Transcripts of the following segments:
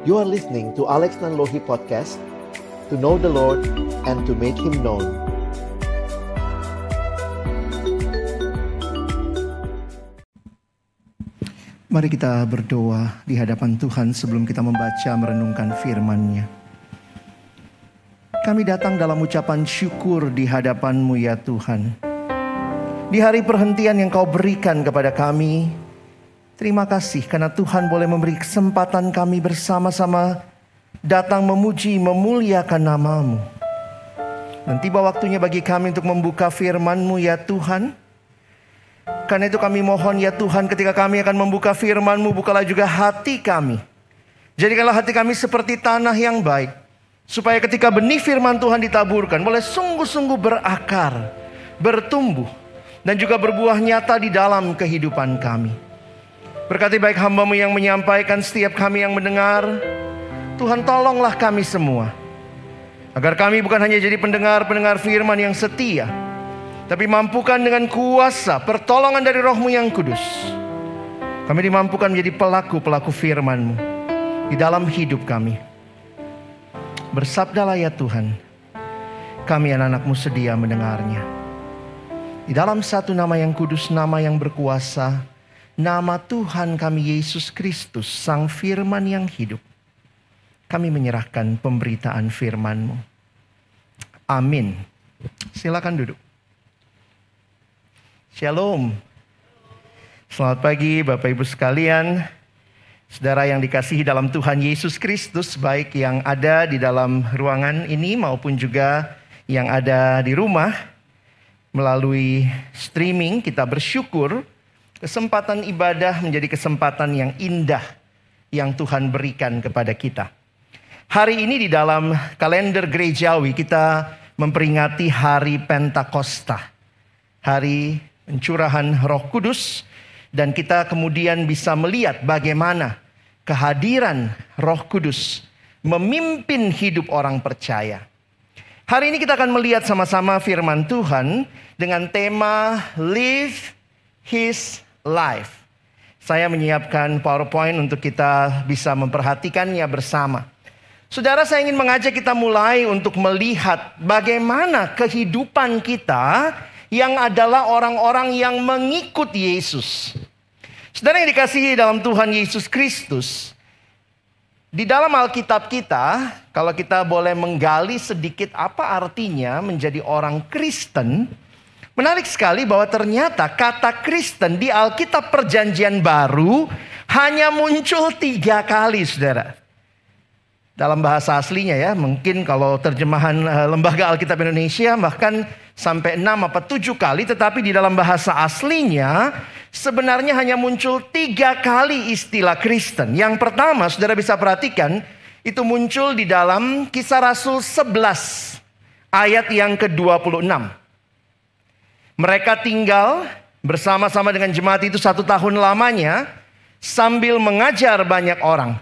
You are listening to Alex Nanlohi Podcast To know the Lord and to make Him known Mari kita berdoa di hadapan Tuhan sebelum kita membaca merenungkan firman-Nya. Kami datang dalam ucapan syukur di hadapan-Mu ya Tuhan. Di hari perhentian yang Kau berikan kepada kami, terima kasih karena Tuhan boleh memberi kesempatan kami bersama-sama datang memuji, memuliakan namamu. Dan tiba waktunya bagi kami untuk membuka firman-Mu ya Tuhan. Karena itu kami mohon ya Tuhan ketika kami akan membuka firman-Mu bukalah juga hati kami. Jadikanlah hati kami seperti tanah yang baik. Supaya ketika benih firman Tuhan ditaburkan boleh sungguh-sungguh berakar, bertumbuh. Dan juga berbuah nyata di dalam kehidupan kami. Berkati baik hambamu yang menyampaikan setiap kami yang mendengar. Tuhan tolonglah kami semua. Agar kami bukan hanya jadi pendengar-pendengar firman yang setia tapi mampukan dengan kuasa pertolongan dari rohmu yang kudus. Kami dimampukan menjadi pelaku-pelaku firman-Mu di dalam hidup kami. Bersabdalah ya Tuhan, kami anak-anakmu sedia mendengarnya. Di dalam satu nama yang kudus, nama yang berkuasa, nama Tuhan kami Yesus Kristus, Sang Firman yang hidup. Kami menyerahkan pemberitaan firman-Mu. Amin. Silakan duduk. Shalom. Selamat pagi Bapak Ibu sekalian. Saudara yang dikasihi dalam Tuhan Yesus Kristus, baik yang ada di dalam ruangan ini maupun juga yang ada di rumah melalui streaming, kita bersyukur kesempatan ibadah menjadi kesempatan yang indah yang Tuhan berikan kepada kita. Hari ini di dalam kalender gerejawi kita memperingati hari Pentakosta. Hari pencurahan Roh Kudus dan kita kemudian bisa melihat bagaimana kehadiran Roh Kudus memimpin hidup orang percaya. Hari ini kita akan melihat sama-sama firman Tuhan dengan tema Live His Life. Saya menyiapkan PowerPoint untuk kita bisa memperhatikannya bersama. Saudara, saya ingin mengajak kita mulai untuk melihat bagaimana kehidupan kita yang adalah orang-orang yang mengikut Yesus. Saudara yang dikasihi dalam Tuhan Yesus Kristus, di dalam Alkitab kita, kalau kita boleh menggali sedikit apa artinya menjadi orang Kristen, menarik sekali bahwa ternyata kata Kristen di Alkitab Perjanjian Baru hanya muncul tiga kali, saudara dalam bahasa aslinya ya. Mungkin kalau terjemahan uh, Lembaga Alkitab Indonesia bahkan sampai enam apa tujuh kali. Tetapi di dalam bahasa aslinya sebenarnya hanya muncul tiga kali istilah Kristen. Yang pertama saudara bisa perhatikan itu muncul di dalam kisah Rasul 11 ayat yang ke-26. Mereka tinggal bersama-sama dengan jemaat itu satu tahun lamanya sambil mengajar banyak orang.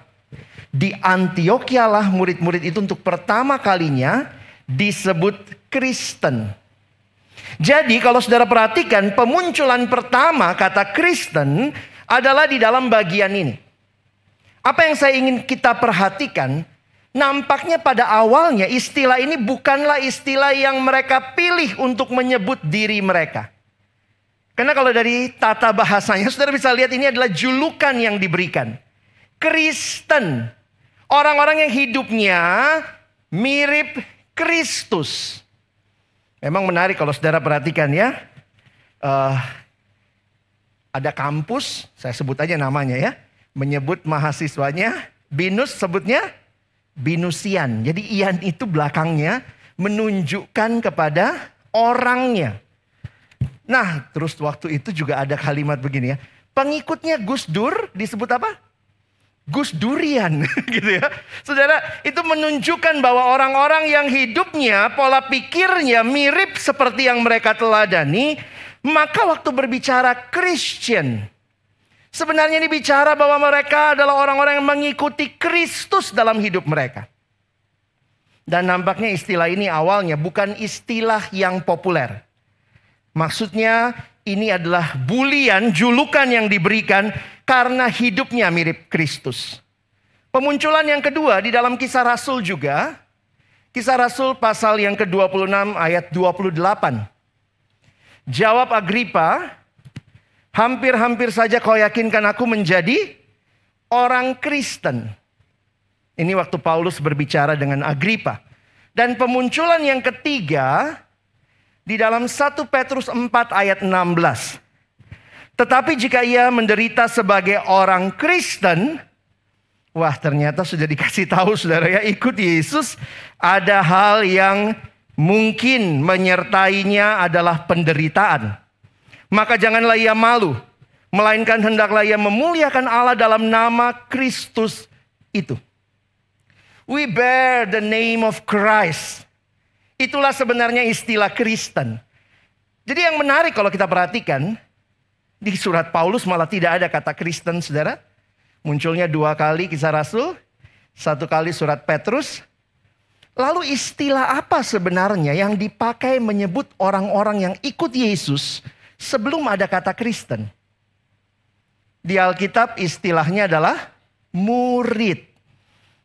Di Antioquia lah murid-murid itu untuk pertama kalinya disebut Kristen. Jadi kalau saudara perhatikan pemunculan pertama kata Kristen adalah di dalam bagian ini. Apa yang saya ingin kita perhatikan, nampaknya pada awalnya istilah ini bukanlah istilah yang mereka pilih untuk menyebut diri mereka. Karena kalau dari tata bahasanya, saudara bisa lihat ini adalah julukan yang diberikan. Kristen Orang-orang yang hidupnya mirip Kristus. Memang menarik kalau saudara perhatikan ya. Uh, ada kampus, saya sebut aja namanya ya. Menyebut mahasiswanya, Binus sebutnya Binusian. Jadi Ian itu belakangnya menunjukkan kepada orangnya. Nah, terus waktu itu juga ada kalimat begini ya. Pengikutnya Gus Dur disebut apa? Gus Durian gitu ya. Saudara, itu menunjukkan bahwa orang-orang yang hidupnya, pola pikirnya mirip seperti yang mereka teladani, maka waktu berbicara Christian, sebenarnya ini bicara bahwa mereka adalah orang-orang yang mengikuti Kristus dalam hidup mereka. Dan nampaknya istilah ini awalnya bukan istilah yang populer. Maksudnya ini adalah bulian, julukan yang diberikan karena hidupnya mirip Kristus. Pemunculan yang kedua di dalam kisah Rasul juga. Kisah Rasul pasal yang ke-26 ayat 28. Jawab Agripa, hampir-hampir saja kau yakinkan aku menjadi orang Kristen. Ini waktu Paulus berbicara dengan Agripa. Dan pemunculan yang ketiga di dalam 1 Petrus 4 ayat 16. Tetapi jika ia menderita sebagai orang Kristen, wah ternyata sudah dikasih tahu saudara ya ikut Yesus ada hal yang mungkin menyertainya adalah penderitaan. Maka janganlah ia malu, melainkan hendaklah ia memuliakan Allah dalam nama Kristus itu. We bear the name of Christ. Itulah sebenarnya istilah Kristen. Jadi yang menarik kalau kita perhatikan, di surat Paulus malah tidak ada kata Kristen, saudara. Munculnya dua kali kisah Rasul, satu kali surat Petrus. Lalu istilah apa sebenarnya yang dipakai menyebut orang-orang yang ikut Yesus sebelum ada kata Kristen? Di Alkitab istilahnya adalah murid.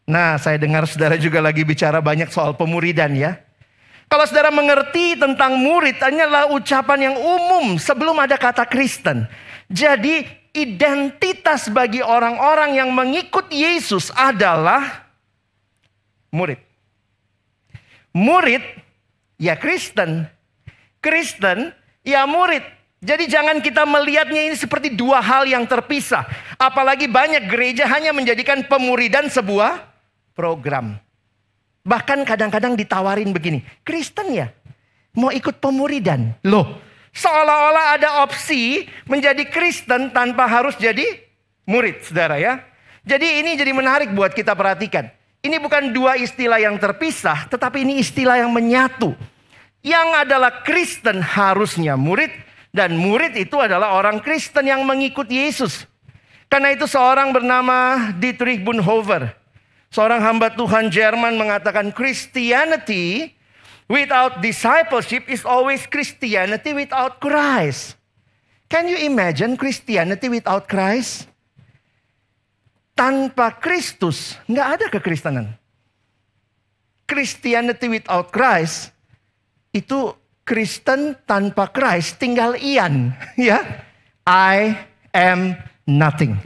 Nah, saya dengar saudara juga lagi bicara banyak soal pemuridan ya. Kalau saudara mengerti tentang murid, hanyalah ucapan yang umum sebelum ada kata Kristen. Jadi identitas bagi orang-orang yang mengikut Yesus adalah murid. Murid ya Kristen. Kristen ya murid. Jadi jangan kita melihatnya ini seperti dua hal yang terpisah. Apalagi banyak gereja hanya menjadikan pemuridan sebuah program. Bahkan kadang-kadang ditawarin begini, Kristen ya mau ikut pemuridan. Loh, seolah-olah ada opsi menjadi Kristen tanpa harus jadi murid, saudara ya. Jadi ini jadi menarik buat kita perhatikan. Ini bukan dua istilah yang terpisah, tetapi ini istilah yang menyatu. Yang adalah Kristen harusnya murid, dan murid itu adalah orang Kristen yang mengikuti Yesus. Karena itu seorang bernama Dietrich Bonhoeffer Seorang hamba Tuhan Jerman mengatakan Christianity without discipleship is always Christianity without Christ. Can you imagine Christianity without Christ? Tanpa Kristus nggak ada kekristenan. Christianity without Christ itu Kristen tanpa Christ tinggal Ian ya. I am nothing.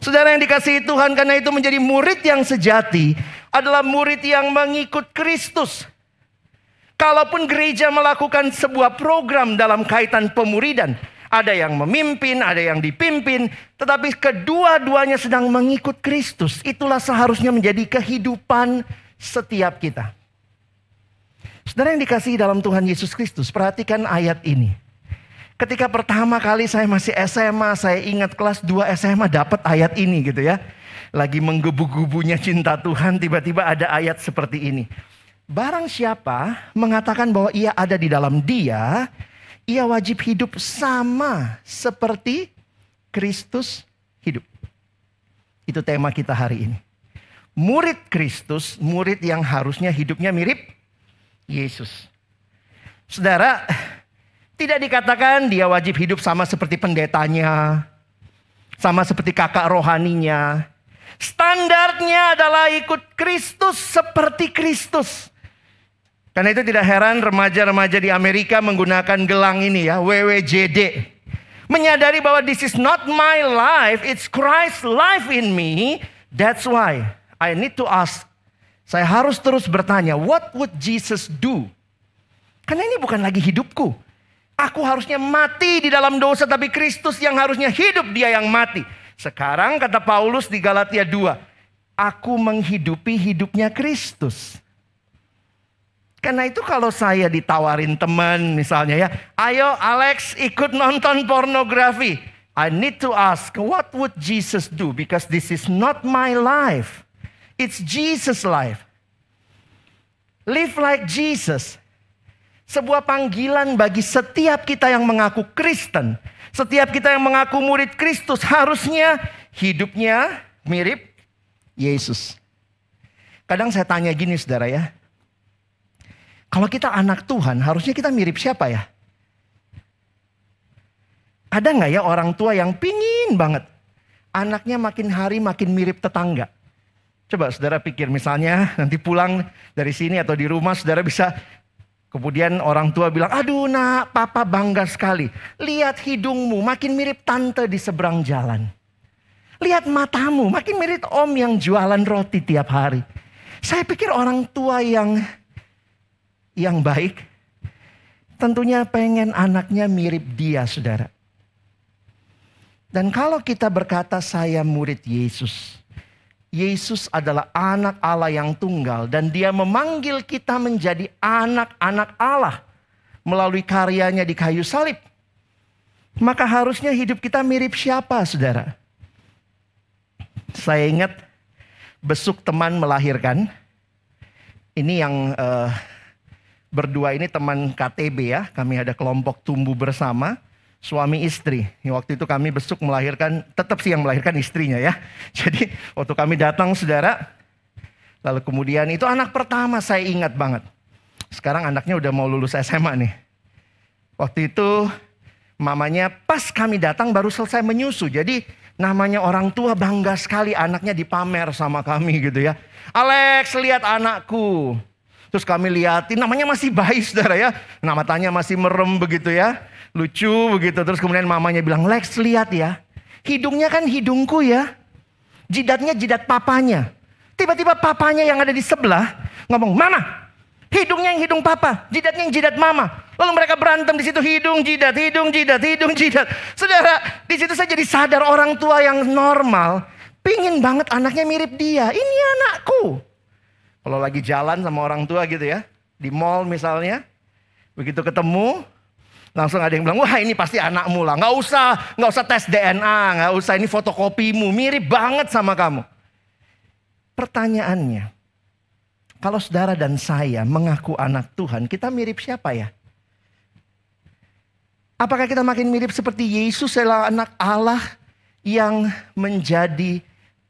Saudara yang dikasihi Tuhan karena itu menjadi murid yang sejati adalah murid yang mengikut Kristus. Kalaupun gereja melakukan sebuah program dalam kaitan pemuridan, ada yang memimpin, ada yang dipimpin, tetapi kedua-duanya sedang mengikut Kristus. Itulah seharusnya menjadi kehidupan setiap kita. Saudara yang dikasihi dalam Tuhan Yesus Kristus, perhatikan ayat ini. Ketika pertama kali saya masih SMA, saya ingat kelas 2 SMA dapat ayat ini gitu ya. Lagi menggebu-gebunya cinta Tuhan, tiba-tiba ada ayat seperti ini. Barang siapa mengatakan bahwa ia ada di dalam dia, ia wajib hidup sama seperti Kristus hidup. Itu tema kita hari ini. Murid Kristus, murid yang harusnya hidupnya mirip Yesus. Saudara, tidak dikatakan dia wajib hidup sama seperti pendetanya, sama seperti kakak rohaninya. Standarnya adalah ikut Kristus seperti Kristus. Karena itu tidak heran remaja-remaja di Amerika menggunakan gelang ini ya, WWJD. Menyadari bahwa this is not my life, it's Christ's life in me. That's why I need to ask. Saya harus terus bertanya, what would Jesus do? Karena ini bukan lagi hidupku. Aku harusnya mati di dalam dosa tapi Kristus yang harusnya hidup dia yang mati. Sekarang kata Paulus di Galatia 2, aku menghidupi hidupnya Kristus. Karena itu kalau saya ditawarin teman misalnya ya, ayo Alex ikut nonton pornografi. I need to ask, what would Jesus do? Because this is not my life. It's Jesus' life. Live like Jesus sebuah panggilan bagi setiap kita yang mengaku Kristen. Setiap kita yang mengaku murid Kristus harusnya hidupnya mirip Yesus. Kadang saya tanya gini saudara ya. Kalau kita anak Tuhan harusnya kita mirip siapa ya? Ada nggak ya orang tua yang pingin banget anaknya makin hari makin mirip tetangga? Coba saudara pikir misalnya nanti pulang dari sini atau di rumah saudara bisa kemudian orang tua bilang, aduh nak papa bangga sekali. Lihat hidungmu makin mirip tante di seberang jalan. Lihat matamu makin mirip om yang jualan roti tiap hari. Saya pikir orang tua yang yang baik tentunya pengen anaknya mirip dia saudara. Dan kalau kita berkata saya murid Yesus, Yesus adalah anak Allah yang tunggal dan dia memanggil kita menjadi anak-anak Allah melalui karyanya di kayu salib. Maka harusnya hidup kita mirip siapa saudara? Saya ingat besuk teman melahirkan. Ini yang uh, berdua ini teman KTB ya. Kami ada kelompok tumbuh bersama suami istri. Waktu itu kami besuk melahirkan, tetap sih yang melahirkan istrinya ya. Jadi waktu kami datang saudara, lalu kemudian itu anak pertama saya ingat banget. Sekarang anaknya udah mau lulus SMA nih. Waktu itu mamanya pas kami datang baru selesai menyusu. Jadi namanya orang tua bangga sekali anaknya dipamer sama kami gitu ya. Alex lihat anakku. Terus kami liatin namanya masih bayi saudara ya. Nama tanya masih merem begitu ya. Lucu begitu. Terus kemudian mamanya bilang, Lex lihat ya. Hidungnya kan hidungku ya. Jidatnya jidat papanya. Tiba-tiba papanya yang ada di sebelah ngomong, Mama, hidungnya yang hidung papa, jidatnya yang jidat mama. Lalu mereka berantem di situ hidung jidat, hidung jidat, hidung jidat. Saudara, di situ saya jadi sadar orang tua yang normal pingin banget anaknya mirip dia. Ini anakku. Kalau lagi jalan sama orang tua gitu ya, di mall misalnya, begitu ketemu, langsung ada yang bilang, wah ini pasti anakmu lah. Nggak usah, nggak usah tes DNA, nggak usah ini fotokopimu, mirip banget sama kamu. Pertanyaannya, kalau saudara dan saya mengaku anak Tuhan, kita mirip siapa ya? Apakah kita makin mirip seperti Yesus adalah anak Allah yang menjadi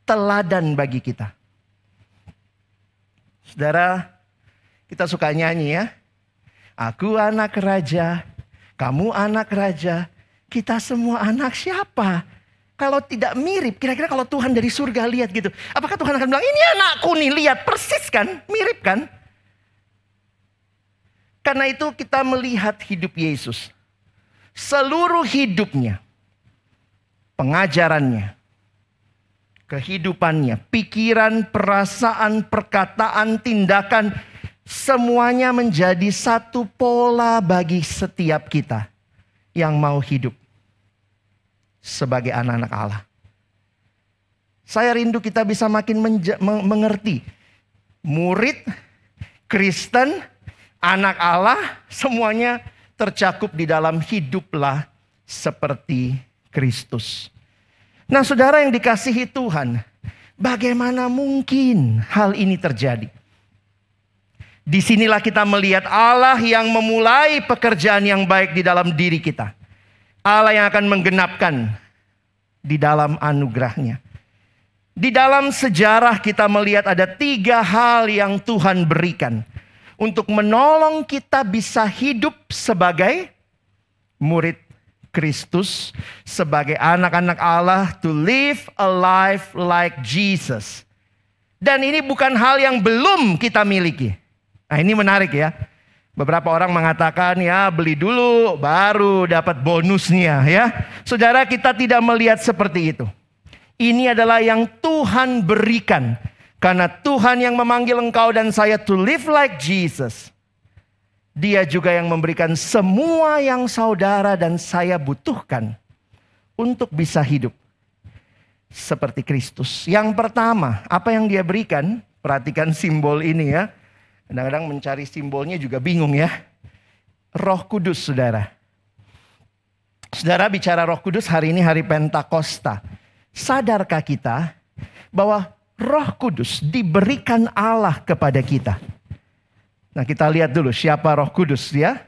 teladan bagi kita? Saudara, kita suka nyanyi ya. Aku anak raja, kamu anak raja, kita semua anak siapa? Kalau tidak mirip, kira-kira kalau Tuhan dari surga lihat gitu. Apakah Tuhan akan bilang, ini anakku nih, lihat persis kan, mirip kan? Karena itu kita melihat hidup Yesus. Seluruh hidupnya, pengajarannya, kehidupannya, pikiran, perasaan, perkataan, tindakan, semuanya menjadi satu pola bagi setiap kita yang mau hidup sebagai anak-anak Allah. Saya rindu kita bisa makin mengerti. Murid, Kristen, anak Allah, semuanya tercakup di dalam hiduplah seperti Kristus. Nah saudara yang dikasihi Tuhan, bagaimana mungkin hal ini terjadi? Di sinilah kita melihat Allah yang memulai pekerjaan yang baik di dalam diri kita. Allah yang akan menggenapkan di dalam anugerahnya. Di dalam sejarah kita melihat ada tiga hal yang Tuhan berikan. Untuk menolong kita bisa hidup sebagai murid Kristus sebagai anak-anak Allah to live a life like Jesus. Dan ini bukan hal yang belum kita miliki. Nah ini menarik ya. Beberapa orang mengatakan ya beli dulu baru dapat bonusnya ya. Saudara kita tidak melihat seperti itu. Ini adalah yang Tuhan berikan. Karena Tuhan yang memanggil engkau dan saya to live like Jesus. Dia juga yang memberikan semua yang saudara dan saya butuhkan untuk bisa hidup seperti Kristus. Yang pertama, apa yang dia berikan? Perhatikan simbol ini ya. Kadang-kadang mencari simbolnya juga bingung ya. Roh Kudus, saudara. Saudara bicara Roh Kudus hari ini hari Pentakosta. Sadarkah kita bahwa Roh Kudus diberikan Allah kepada kita? Nah kita lihat dulu siapa roh kudus ya.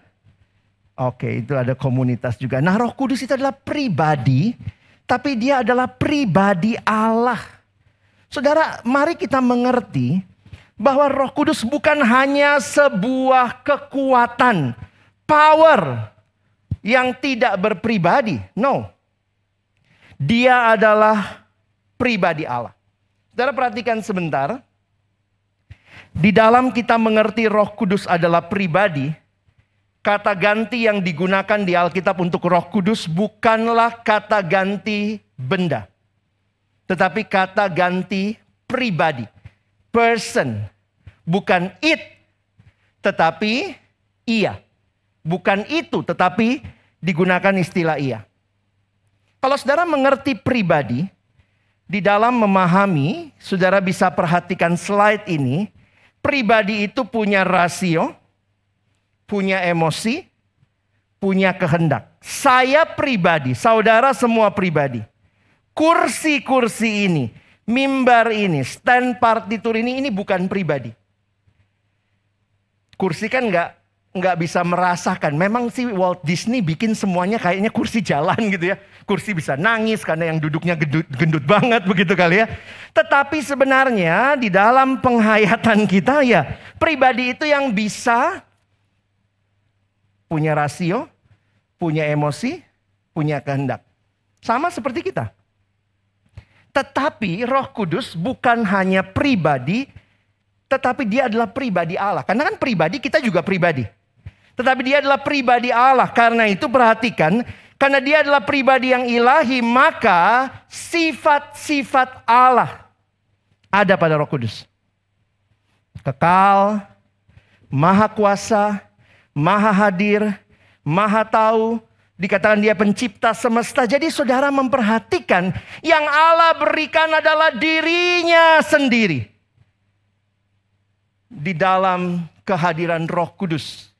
Oke itu ada komunitas juga. Nah roh kudus itu adalah pribadi. Tapi dia adalah pribadi Allah. Saudara mari kita mengerti bahwa roh kudus bukan hanya sebuah kekuatan. Power yang tidak berpribadi. No. Dia adalah pribadi Allah. Saudara perhatikan sebentar. Di dalam kita mengerti Roh Kudus adalah pribadi, kata ganti yang digunakan di Alkitab untuk Roh Kudus bukanlah kata ganti benda, tetapi kata ganti pribadi, person, bukan it, tetapi ia, bukan itu, tetapi digunakan istilah ia. Kalau saudara mengerti pribadi, di dalam memahami, saudara bisa perhatikan slide ini pribadi itu punya rasio, punya emosi, punya kehendak. Saya pribadi, saudara semua pribadi. Kursi-kursi ini, mimbar ini, stand partitur ini, ini bukan pribadi. Kursi kan nggak nggak bisa merasakan. Memang sih Walt Disney bikin semuanya kayaknya kursi jalan gitu ya. Kursi bisa nangis karena yang duduknya gendut, gendut banget begitu kali ya. Tetapi sebenarnya di dalam penghayatan kita ya pribadi itu yang bisa punya rasio, punya emosi, punya kehendak. Sama seperti kita. Tetapi Roh Kudus bukan hanya pribadi, tetapi dia adalah pribadi Allah. Karena kan pribadi kita juga pribadi. Tetapi dia adalah pribadi Allah. Karena itu perhatikan, karena dia adalah pribadi yang ilahi, maka sifat-sifat Allah ada pada Roh Kudus. Kekal, maha kuasa, maha hadir, maha tahu, dikatakan dia pencipta semesta. Jadi saudara memperhatikan yang Allah berikan adalah dirinya sendiri. Di dalam kehadiran roh kudus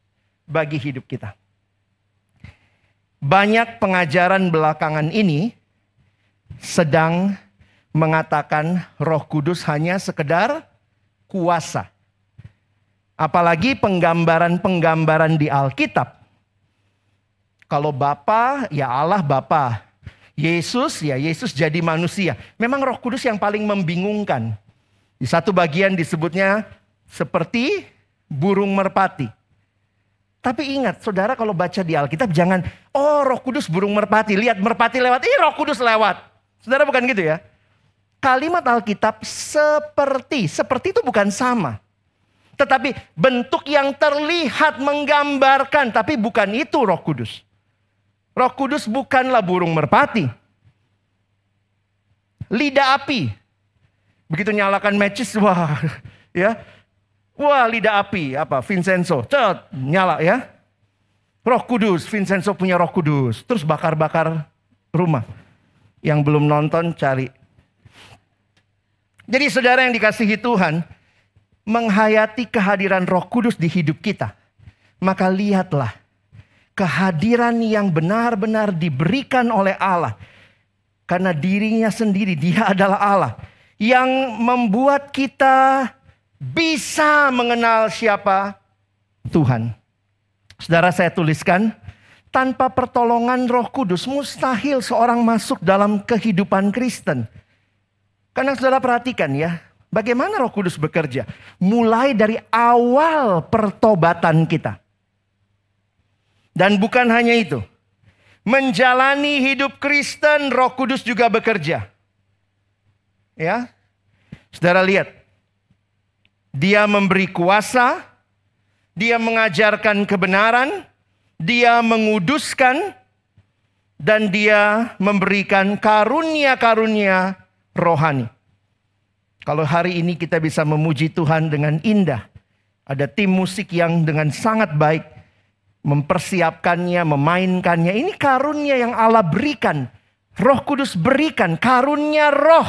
bagi hidup kita. Banyak pengajaran belakangan ini sedang mengatakan Roh Kudus hanya sekedar kuasa. Apalagi penggambaran-penggambaran di Alkitab. Kalau Bapa, ya Allah Bapa. Yesus, ya Yesus jadi manusia. Memang Roh Kudus yang paling membingungkan. Di satu bagian disebutnya seperti burung merpati. Tapi ingat, saudara kalau baca di Alkitab jangan, oh roh kudus burung merpati, lihat merpati lewat, ih roh kudus lewat. Saudara bukan gitu ya. Kalimat Alkitab seperti, seperti itu bukan sama. Tetapi bentuk yang terlihat menggambarkan, tapi bukan itu roh kudus. Roh kudus bukanlah burung merpati. Lidah api. Begitu nyalakan matches, wah ya Wah lidah api, apa? Vincenzo, cet, nyala ya. Roh Kudus, Vincenzo punya roh kudus. Terus bakar-bakar rumah. Yang belum nonton cari. Jadi saudara yang dikasihi Tuhan, menghayati kehadiran roh kudus di hidup kita. Maka lihatlah, kehadiran yang benar-benar diberikan oleh Allah. Karena dirinya sendiri, dia adalah Allah. Yang membuat kita bisa mengenal siapa Tuhan. Saudara saya tuliskan, tanpa pertolongan Roh Kudus mustahil seorang masuk dalam kehidupan Kristen. Karena saudara perhatikan ya, bagaimana Roh Kudus bekerja? Mulai dari awal pertobatan kita. Dan bukan hanya itu. Menjalani hidup Kristen, Roh Kudus juga bekerja. Ya. Saudara lihat, dia memberi kuasa, dia mengajarkan kebenaran, dia menguduskan, dan dia memberikan karunia-karunia rohani. Kalau hari ini kita bisa memuji Tuhan dengan indah, ada tim musik yang dengan sangat baik mempersiapkannya, memainkannya. Ini karunia yang Allah berikan. Roh Kudus berikan karunia roh,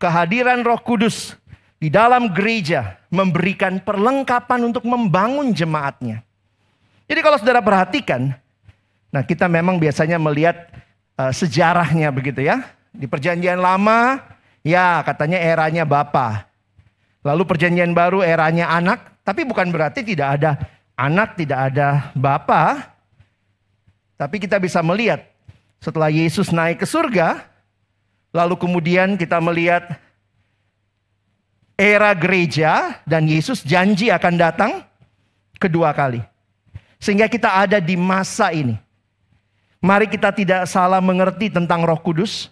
kehadiran Roh Kudus di dalam gereja memberikan perlengkapan untuk membangun jemaatnya. Jadi kalau saudara perhatikan, nah kita memang biasanya melihat uh, sejarahnya begitu ya. Di perjanjian lama, ya katanya eranya Bapa. Lalu perjanjian baru eranya anak, tapi bukan berarti tidak ada anak, tidak ada Bapa. Tapi kita bisa melihat setelah Yesus naik ke surga, lalu kemudian kita melihat era gereja dan Yesus janji akan datang kedua kali. Sehingga kita ada di masa ini. Mari kita tidak salah mengerti tentang Roh Kudus.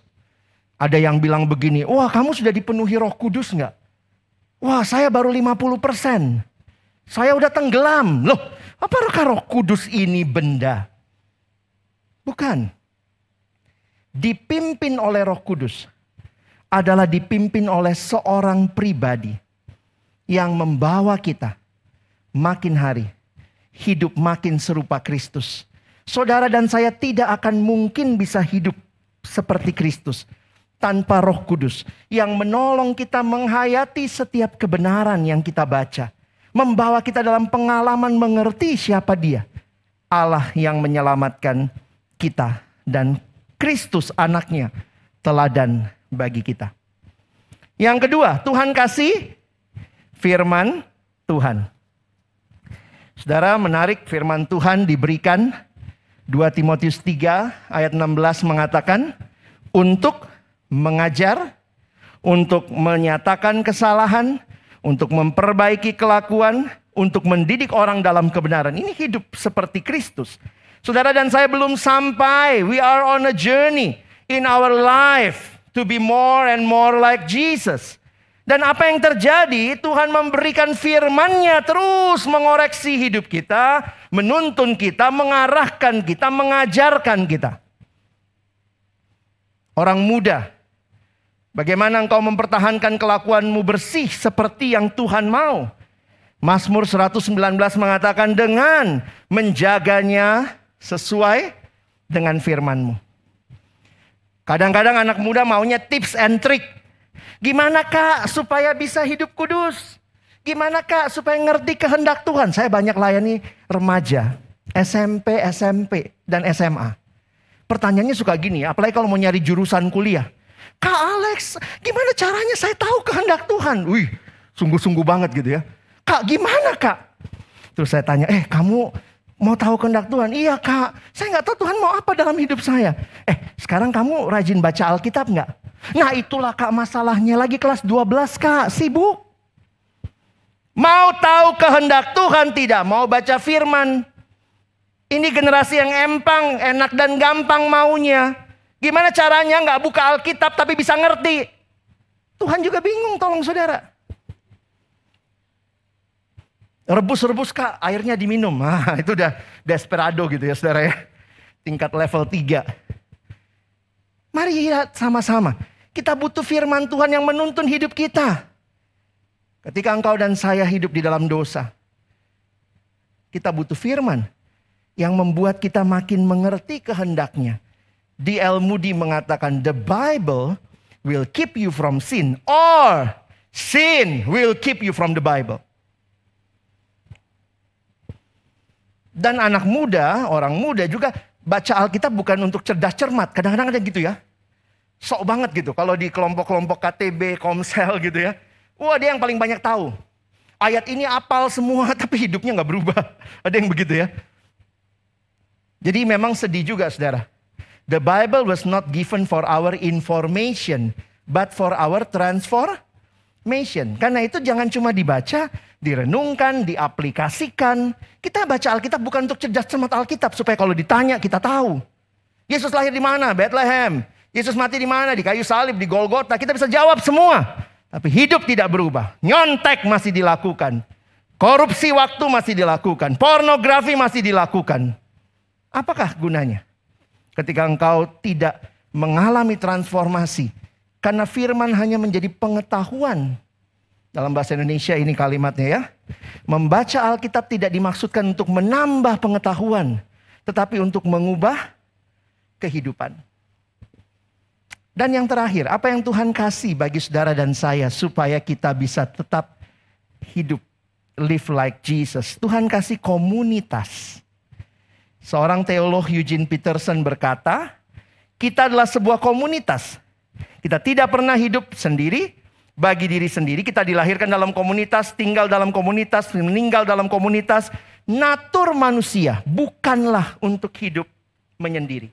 Ada yang bilang begini, wah kamu sudah dipenuhi roh kudus nggak? Wah saya baru 50 persen. Saya udah tenggelam. Loh, apakah roh kudus ini benda? Bukan. Dipimpin oleh roh kudus adalah dipimpin oleh seorang pribadi yang membawa kita makin hari hidup makin serupa Kristus. Saudara dan saya tidak akan mungkin bisa hidup seperti Kristus tanpa Roh Kudus yang menolong kita menghayati setiap kebenaran yang kita baca, membawa kita dalam pengalaman mengerti siapa Dia, Allah yang menyelamatkan kita dan Kristus anaknya teladan bagi kita. Yang kedua, Tuhan kasih firman Tuhan. Saudara menarik firman Tuhan diberikan 2 Timotius 3 ayat 16 mengatakan untuk mengajar, untuk menyatakan kesalahan, untuk memperbaiki kelakuan, untuk mendidik orang dalam kebenaran. Ini hidup seperti Kristus. Saudara dan saya belum sampai. We are on a journey in our life to be more and more like Jesus. Dan apa yang terjadi? Tuhan memberikan firman-Nya terus mengoreksi hidup kita, menuntun kita, mengarahkan kita, mengajarkan kita. Orang muda, bagaimana engkau mempertahankan kelakuanmu bersih seperti yang Tuhan mau? Mazmur 119 mengatakan dengan menjaganya sesuai dengan firmanmu. Kadang-kadang anak muda maunya tips and trick Gimana kak supaya bisa hidup kudus? Gimana kak supaya ngerti kehendak Tuhan? Saya banyak layani remaja, SMP, SMP, dan SMA. Pertanyaannya suka gini, apalagi kalau mau nyari jurusan kuliah. Kak Alex, gimana caranya saya tahu kehendak Tuhan? Wih, sungguh-sungguh banget gitu ya. Kak, gimana kak? Terus saya tanya, eh kamu mau tahu kehendak Tuhan? Iya kak, saya nggak tahu Tuhan mau apa dalam hidup saya. Eh, sekarang kamu rajin baca Alkitab nggak? Nah itulah kak masalahnya lagi kelas 12 kak sibuk. Mau tahu kehendak Tuhan tidak mau baca firman. Ini generasi yang empang, enak dan gampang maunya. Gimana caranya nggak buka Alkitab tapi bisa ngerti? Tuhan juga bingung tolong saudara. Rebus-rebus kak, airnya diminum. Ah, itu udah desperado gitu ya saudara ya. Tingkat level 3. Mari lihat sama-sama. Kita butuh firman Tuhan yang menuntun hidup kita. Ketika engkau dan saya hidup di dalam dosa. Kita butuh firman yang membuat kita makin mengerti kehendaknya. D.L. Moody mengatakan, the Bible will keep you from sin or sin will keep you from the Bible. Dan anak muda, orang muda juga baca Alkitab bukan untuk cerdas cermat. Kadang-kadang ada gitu ya sok banget gitu. Kalau di kelompok-kelompok KTB, Komsel gitu ya. Wah dia yang paling banyak tahu. Ayat ini apal semua tapi hidupnya nggak berubah. Ada yang begitu ya. Jadi memang sedih juga saudara. The Bible was not given for our information, but for our transformation. Karena itu jangan cuma dibaca, direnungkan, diaplikasikan. Kita baca Alkitab bukan untuk cerdas cermat Alkitab supaya kalau ditanya kita tahu. Yesus lahir di mana? Bethlehem. Yesus mati di mana? Di kayu salib, di Golgota. Kita bisa jawab semua. Tapi hidup tidak berubah. Nyontek masih dilakukan. Korupsi waktu masih dilakukan. Pornografi masih dilakukan. Apakah gunanya? Ketika engkau tidak mengalami transformasi. Karena firman hanya menjadi pengetahuan. Dalam bahasa Indonesia ini kalimatnya ya. Membaca Alkitab tidak dimaksudkan untuk menambah pengetahuan. Tetapi untuk mengubah kehidupan. Dan yang terakhir, apa yang Tuhan kasih bagi saudara dan saya supaya kita bisa tetap hidup live like Jesus. Tuhan kasih komunitas. Seorang teolog Eugene Peterson berkata, kita adalah sebuah komunitas. Kita tidak pernah hidup sendiri, bagi diri sendiri. Kita dilahirkan dalam komunitas, tinggal dalam komunitas, meninggal dalam komunitas. Natur manusia bukanlah untuk hidup menyendiri.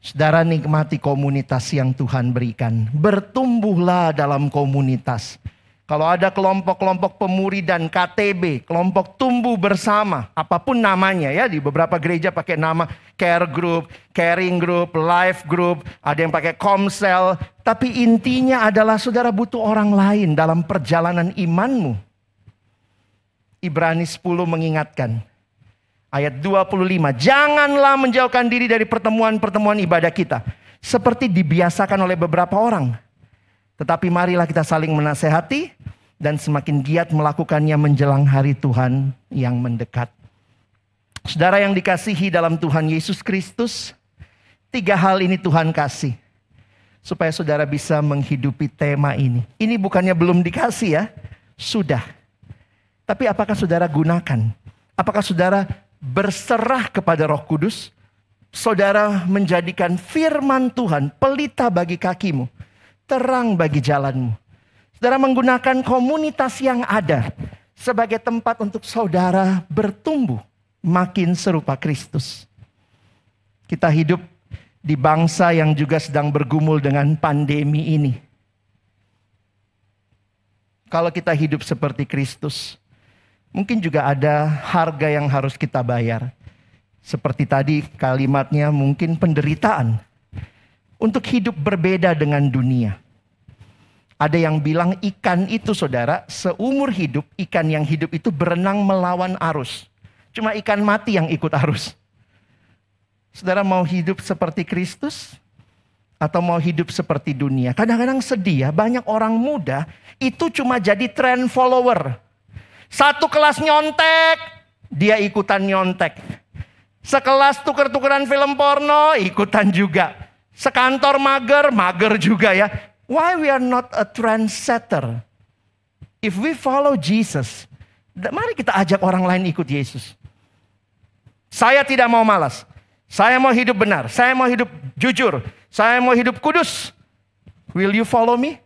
Saudara nikmati komunitas yang Tuhan berikan. Bertumbuhlah dalam komunitas. Kalau ada kelompok-kelompok pemuridan KTB, kelompok tumbuh bersama, apa pun namanya ya di beberapa gereja pakai nama care group, caring group, life group, ada yang pakai komsel, tapi intinya adalah saudara butuh orang lain dalam perjalanan imanmu. Ibrani 10 mengingatkan, ayat 25, janganlah menjauhkan diri dari pertemuan-pertemuan ibadah kita, seperti dibiasakan oleh beberapa orang tetapi marilah kita saling menasehati dan semakin giat melakukannya menjelang hari Tuhan yang mendekat. Saudara yang dikasihi dalam Tuhan Yesus Kristus, tiga hal ini Tuhan kasih. Supaya saudara bisa menghidupi tema ini. Ini bukannya belum dikasih ya, sudah. Tapi apakah saudara gunakan? Apakah saudara berserah kepada roh kudus? Saudara menjadikan firman Tuhan pelita bagi kakimu terang bagi jalanmu. Saudara menggunakan komunitas yang ada sebagai tempat untuk saudara bertumbuh makin serupa Kristus. Kita hidup di bangsa yang juga sedang bergumul dengan pandemi ini. Kalau kita hidup seperti Kristus, mungkin juga ada harga yang harus kita bayar. Seperti tadi kalimatnya mungkin penderitaan untuk hidup berbeda dengan dunia. Ada yang bilang ikan itu saudara, seumur hidup ikan yang hidup itu berenang melawan arus. Cuma ikan mati yang ikut arus. Saudara mau hidup seperti Kristus? Atau mau hidup seperti dunia? Kadang-kadang sedih ya, banyak orang muda itu cuma jadi trend follower. Satu kelas nyontek, dia ikutan nyontek. Sekelas tuker-tukeran film porno, ikutan juga. Sekantor mager, mager juga ya. Why we are not a trendsetter? If we follow Jesus, mari kita ajak orang lain ikut Yesus. Saya tidak mau malas. Saya mau hidup benar. Saya mau hidup jujur. Saya mau hidup kudus. Will you follow me?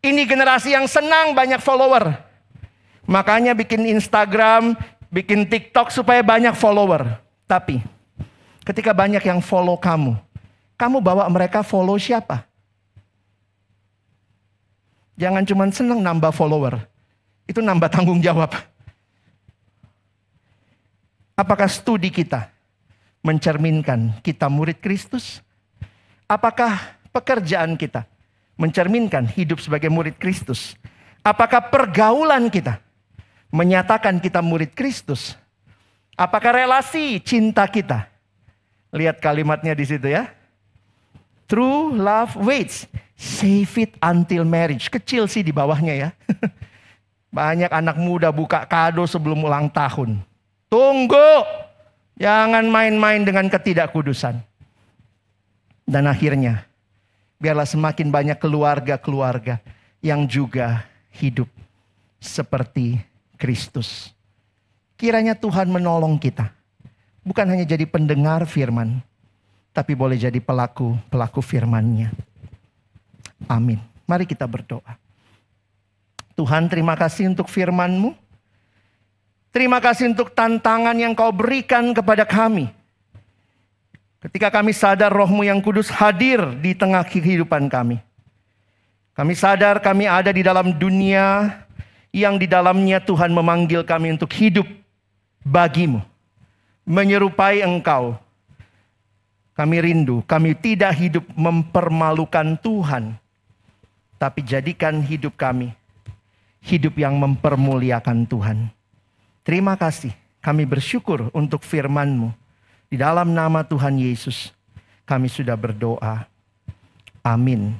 Ini generasi yang senang banyak follower. Makanya bikin Instagram, bikin TikTok supaya banyak follower. Tapi ketika banyak yang follow kamu, kamu bawa mereka follow siapa? Jangan cuma senang nambah follower. Itu nambah tanggung jawab. Apakah studi kita mencerminkan kita murid Kristus? Apakah pekerjaan kita mencerminkan hidup sebagai murid Kristus? Apakah pergaulan kita menyatakan kita murid Kristus? Apakah relasi cinta kita? Lihat kalimatnya di situ ya. True love waits. Save it until marriage. Kecil sih di bawahnya ya. Banyak anak muda buka kado sebelum ulang tahun. Tunggu. Jangan main-main dengan ketidakkudusan. Dan akhirnya, biarlah semakin banyak keluarga-keluarga yang juga hidup seperti Kristus. Kiranya Tuhan menolong kita. Bukan hanya jadi pendengar firman, tapi boleh jadi pelaku-pelaku firman-Nya. Amin. Mari kita berdoa. Tuhan terima kasih untuk firman-Mu. Terima kasih untuk tantangan yang kau berikan kepada kami. Ketika kami sadar rohmu yang kudus hadir di tengah kehidupan kami. Kami sadar kami ada di dalam dunia yang di dalamnya Tuhan memanggil kami untuk hidup bagimu. Menyerupai engkau kami rindu, kami tidak hidup mempermalukan Tuhan, tapi jadikan hidup kami hidup yang mempermuliakan Tuhan. Terima kasih, kami bersyukur untuk firman-Mu. Di dalam nama Tuhan Yesus, kami sudah berdoa. Amin.